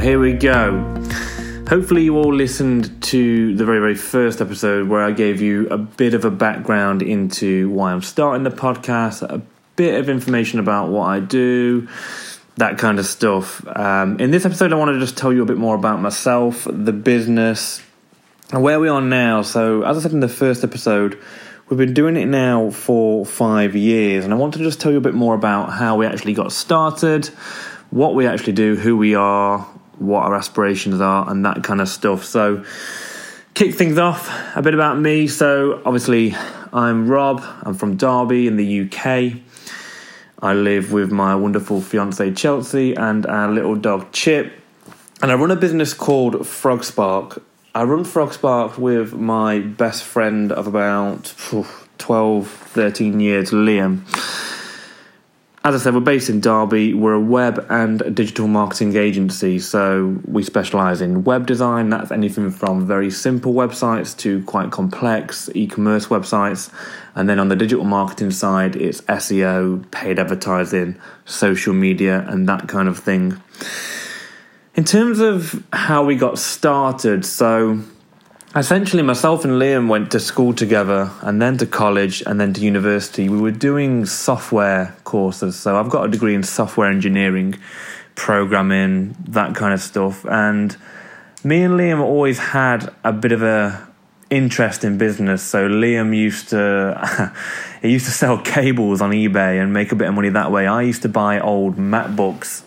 here we go. Hopefully, you all listened to the very, very first episode where I gave you a bit of a background into why I'm starting the podcast, a bit of information about what I do, that kind of stuff. Um, in this episode, I want to just tell you a bit more about myself, the business, and where we are now. So, as I said in the first episode, we've been doing it now for five years, and I want to just tell you a bit more about how we actually got started what we actually do, who we are, what our aspirations are, and that kind of stuff. So, kick things off, a bit about me. So, obviously, I'm Rob, I'm from Derby in the UK. I live with my wonderful fiance Chelsea and our little dog Chip. And I run a business called Frogspark. I run Frogspark with my best friend of about 12, 13 years, Liam. As I said, we're based in Derby. We're a web and digital marketing agency, so we specialise in web design. That's anything from very simple websites to quite complex e commerce websites. And then on the digital marketing side, it's SEO, paid advertising, social media, and that kind of thing. In terms of how we got started, so essentially myself and Liam went to school together and then to college and then to university. We were doing software courses. So I've got a degree in software engineering, programming, that kind of stuff. And me and Liam always had a bit of a interest in business. So Liam used to he used to sell cables on eBay and make a bit of money that way. I used to buy old MacBooks,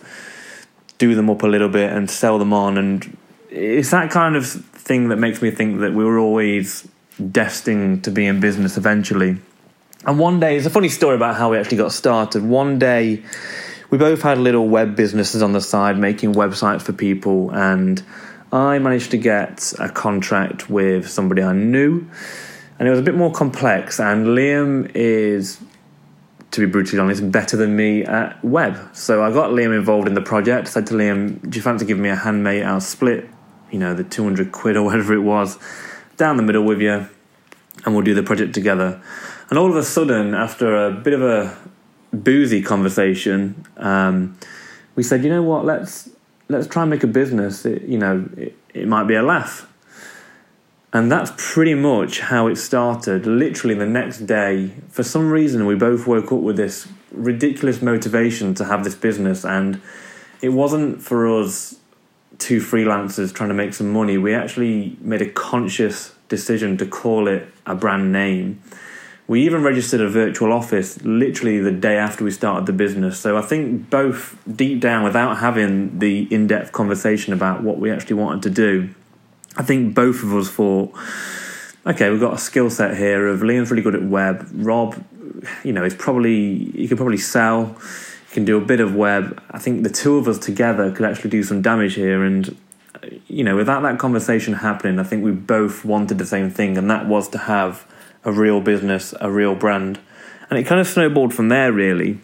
do them up a little bit and sell them on and it's that kind of thing that makes me think that we were always destined to be in business eventually. And one day, it's a funny story about how we actually got started. One day, we both had little web businesses on the side, making websites for people, and I managed to get a contract with somebody I knew, and it was a bit more complex. And Liam is, to be brutally honest, better than me at web. So I got Liam involved in the project. Said to Liam, "Do you fancy giving me a handmade? I'll split you know, the 200 quid or whatever it was down the middle with you and we'll do the project together. And all of a sudden, after a bit of a boozy conversation, um, we said, you know what, let's let's try and make a business. It, you know, it, it might be a laugh. And that's pretty much how it started. Literally the next day, for some reason, we both woke up with this ridiculous motivation to have this business. And it wasn't for us two freelancers trying to make some money, we actually made a conscious decision to call it a brand name. We even registered a virtual office literally the day after we started the business. So I think both deep down, without having the in depth conversation about what we actually wanted to do, I think both of us thought, okay, we've got a skill set here of Liam's really good at web. Rob, you know, is probably, he could probably sell can do a bit of web. I think the two of us together could actually do some damage here. And, you know, without that conversation happening, I think we both wanted the same thing, and that was to have a real business, a real brand. And it kind of snowballed from there, really.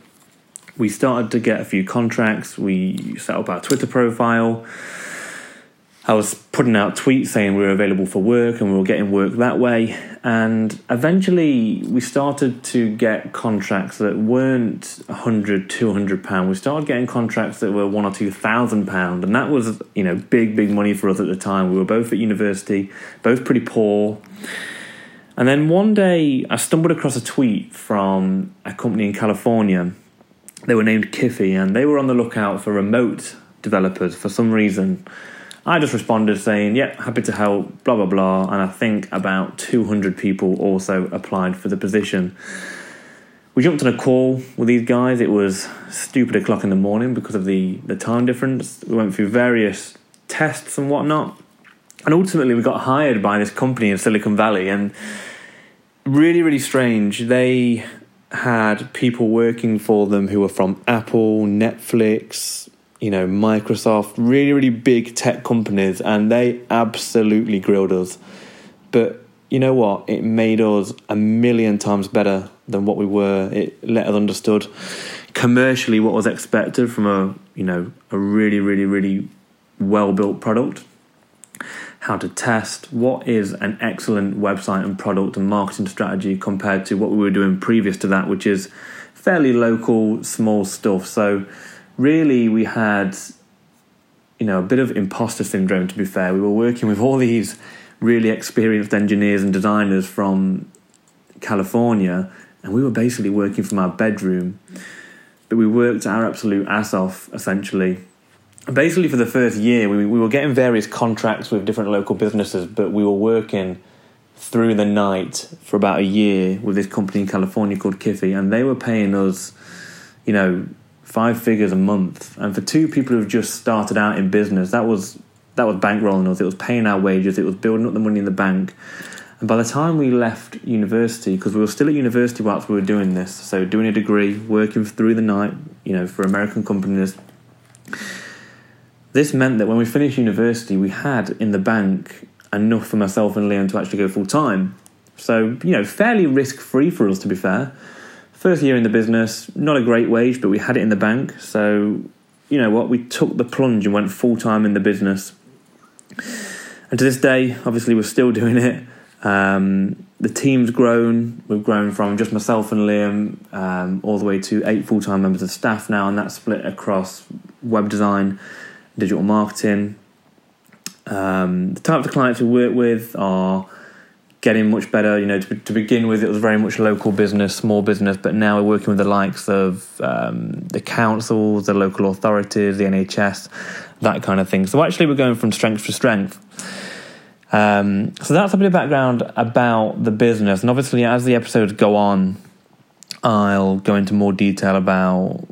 We started to get a few contracts, we set up our Twitter profile I was putting out tweets saying we were available for work and we were getting work that way. And eventually we started to get contracts that weren't 100, 200 pounds. We started getting contracts that were one or two thousand pounds. And that was, you know, big, big money for us at the time. We were both at university, both pretty poor. And then one day I stumbled across a tweet from a company in California. They were named Kiffy and they were on the lookout for remote developers for some reason I just responded saying, yeah, happy to help, blah, blah, blah. And I think about 200 people also applied for the position. We jumped on a call with these guys. It was stupid o'clock in the morning because of the, the time difference. We went through various tests and whatnot. And ultimately, we got hired by this company in Silicon Valley. And really, really strange. They had people working for them who were from Apple, Netflix, you know, Microsoft, really, really big tech companies, and they absolutely grilled us. But you know what? It made us a million times better than what we were. It let us understood commercially what was expected from a you know a really, really, really well built product. How to test what is an excellent website and product and marketing strategy compared to what we were doing previous to that, which is fairly local, small stuff. So really we had you know, a bit of imposter syndrome, to be fair. We were working with all these really experienced engineers and designers from California, and we were basically working from our bedroom. But we worked our absolute ass off, essentially. Basically, for the first year, we, we were getting various contracts with different local businesses, but we were working through the night for about a year with this company in California called Kiffy, and they were paying us, you know, five figures a month. And for two people who've just started out in business, that was that was bankrolling us. It was paying our wages. It was building up the money in the bank. And by the time we left university, because we were still at university whilst we were doing this, so doing a degree, working through the night, you know, for American companies, this meant that when we finished university, we had in the bank enough for myself and Liam to actually go full time. So, you know, fairly risk free for us, to be fair. First year in the business, not a great wage, but we had it in the bank. So, you know what, we took the plunge and went full time in the business. And to this day, obviously, we're still doing it. Um, the team's grown. We've grown from just myself and Liam um, all the way to eight full time members of staff now, and that's split across web design, digital marketing. Um, the type of clients we work with are getting much better. You know, to, to, begin with, it was very much local business, small business, but now we're working with the likes of um, the councils, the local authorities, the NHS, that kind of thing. So actually, we're going from strength to strength. Um, so that's a bit of background about the business, and obviously, as the episodes go on, I'll go into more detail about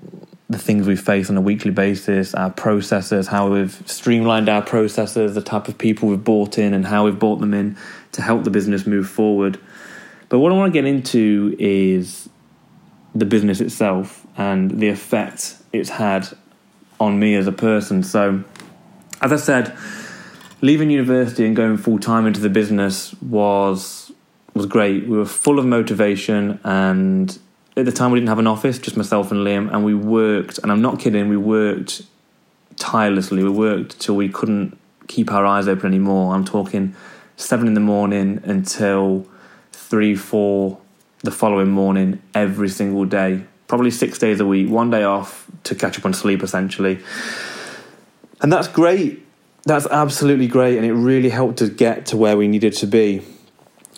the things we face on a weekly basis, our processes, how we've streamlined our processes, the type of people we've brought in, and how we've brought them in to help the business move forward. But what I want to get into is the business itself and the effect it's had on me as a person. So, as I said, leaving university and going full time into the business was was great. We were full of motivation, and at the time we didn't have an office, just myself and Liam, and we worked. And I'm not kidding, we worked tirelessly. We worked till we couldn't keep our eyes open anymore. I'm talking seven in the morning until three, four the following morning every single day, probably six days a week, one day off to catch up on sleep essentially. And that's great. That's absolutely great. And it really helped us get to where we needed to be.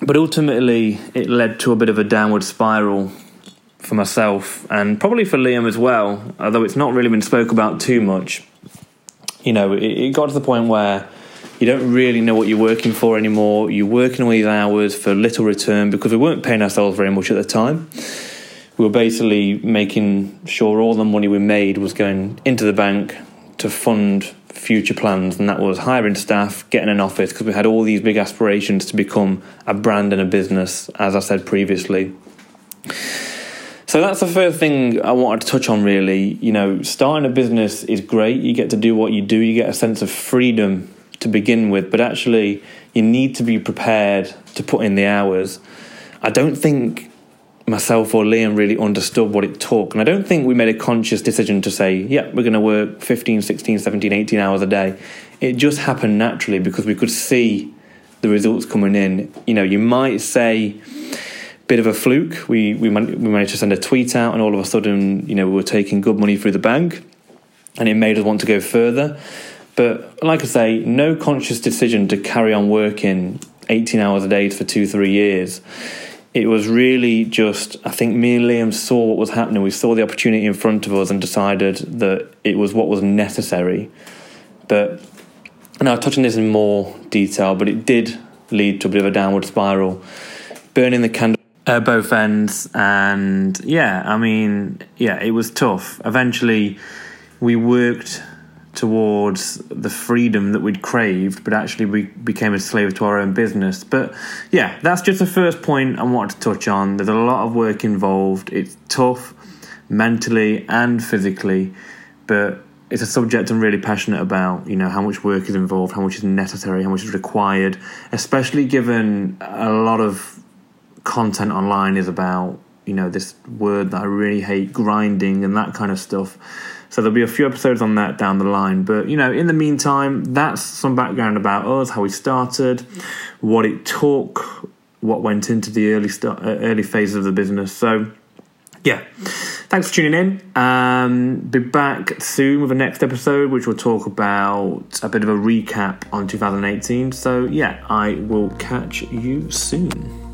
But ultimately, it led to a bit of a downward spiral for myself and probably for Liam as well, although it's not really been spoke about too much. You know, it, it got to the point where you don't really know what you're working for anymore. You're working all these hours for little return because we weren't paying ourselves very much at the time. We were basically making sure all the money we made was going into the bank to fund future plans, and that was hiring staff, getting an office, because we had all these big aspirations to become a brand and a business, as I said previously. So that's the first thing I wanted to touch on, really. You know, starting a business is great. You get to do what you do, you get a sense of freedom to begin with, but actually, you need to be prepared to put in the hours. I don't think myself or Liam really understood what it took. And I don't think we made a conscious decision to say, yeah, we're going to work 15, 16, 17, 18 hours a day. It just happened naturally because we could see the results coming in. You know, you might say, bit of a fluke. We, we, we managed to send a tweet out, and all of a sudden, you know, we were taking good money through the bank, and it made us want to go further. But like I say, no conscious decision to carry on working 18 hours a day for two, three years. It was really just, I think me and Liam saw what was happening. We saw the opportunity in front of us and decided that it was what was necessary. But, and I'll touch on this in more detail, but it did lead to a bit of a downward spiral. Burning the candle at both ends. And yeah, I mean, yeah, it was tough. Eventually, we worked towards the freedom that we'd craved, but actually we became a slave to our own business. But yeah, that's just the first point I wanted to touch on. There's a lot of work involved. It's tough mentally and physically, but it's a subject I'm really passionate about. You know, how much work is involved, how much is necessary, how much is required, especially given a lot of content online is about, you know, this word that I really hate, grinding and that kind of stuff so there'll be a few episodes on that down the line. But you know, in the meantime, that's some background about us, how we started, what it took, what went into the early start, uh, early phases of the business. So yeah. thanks for tuning in. Um, be back soon with the next episode, which will talk about a bit of a recap on 2018. So, yeah, I will catch you soon.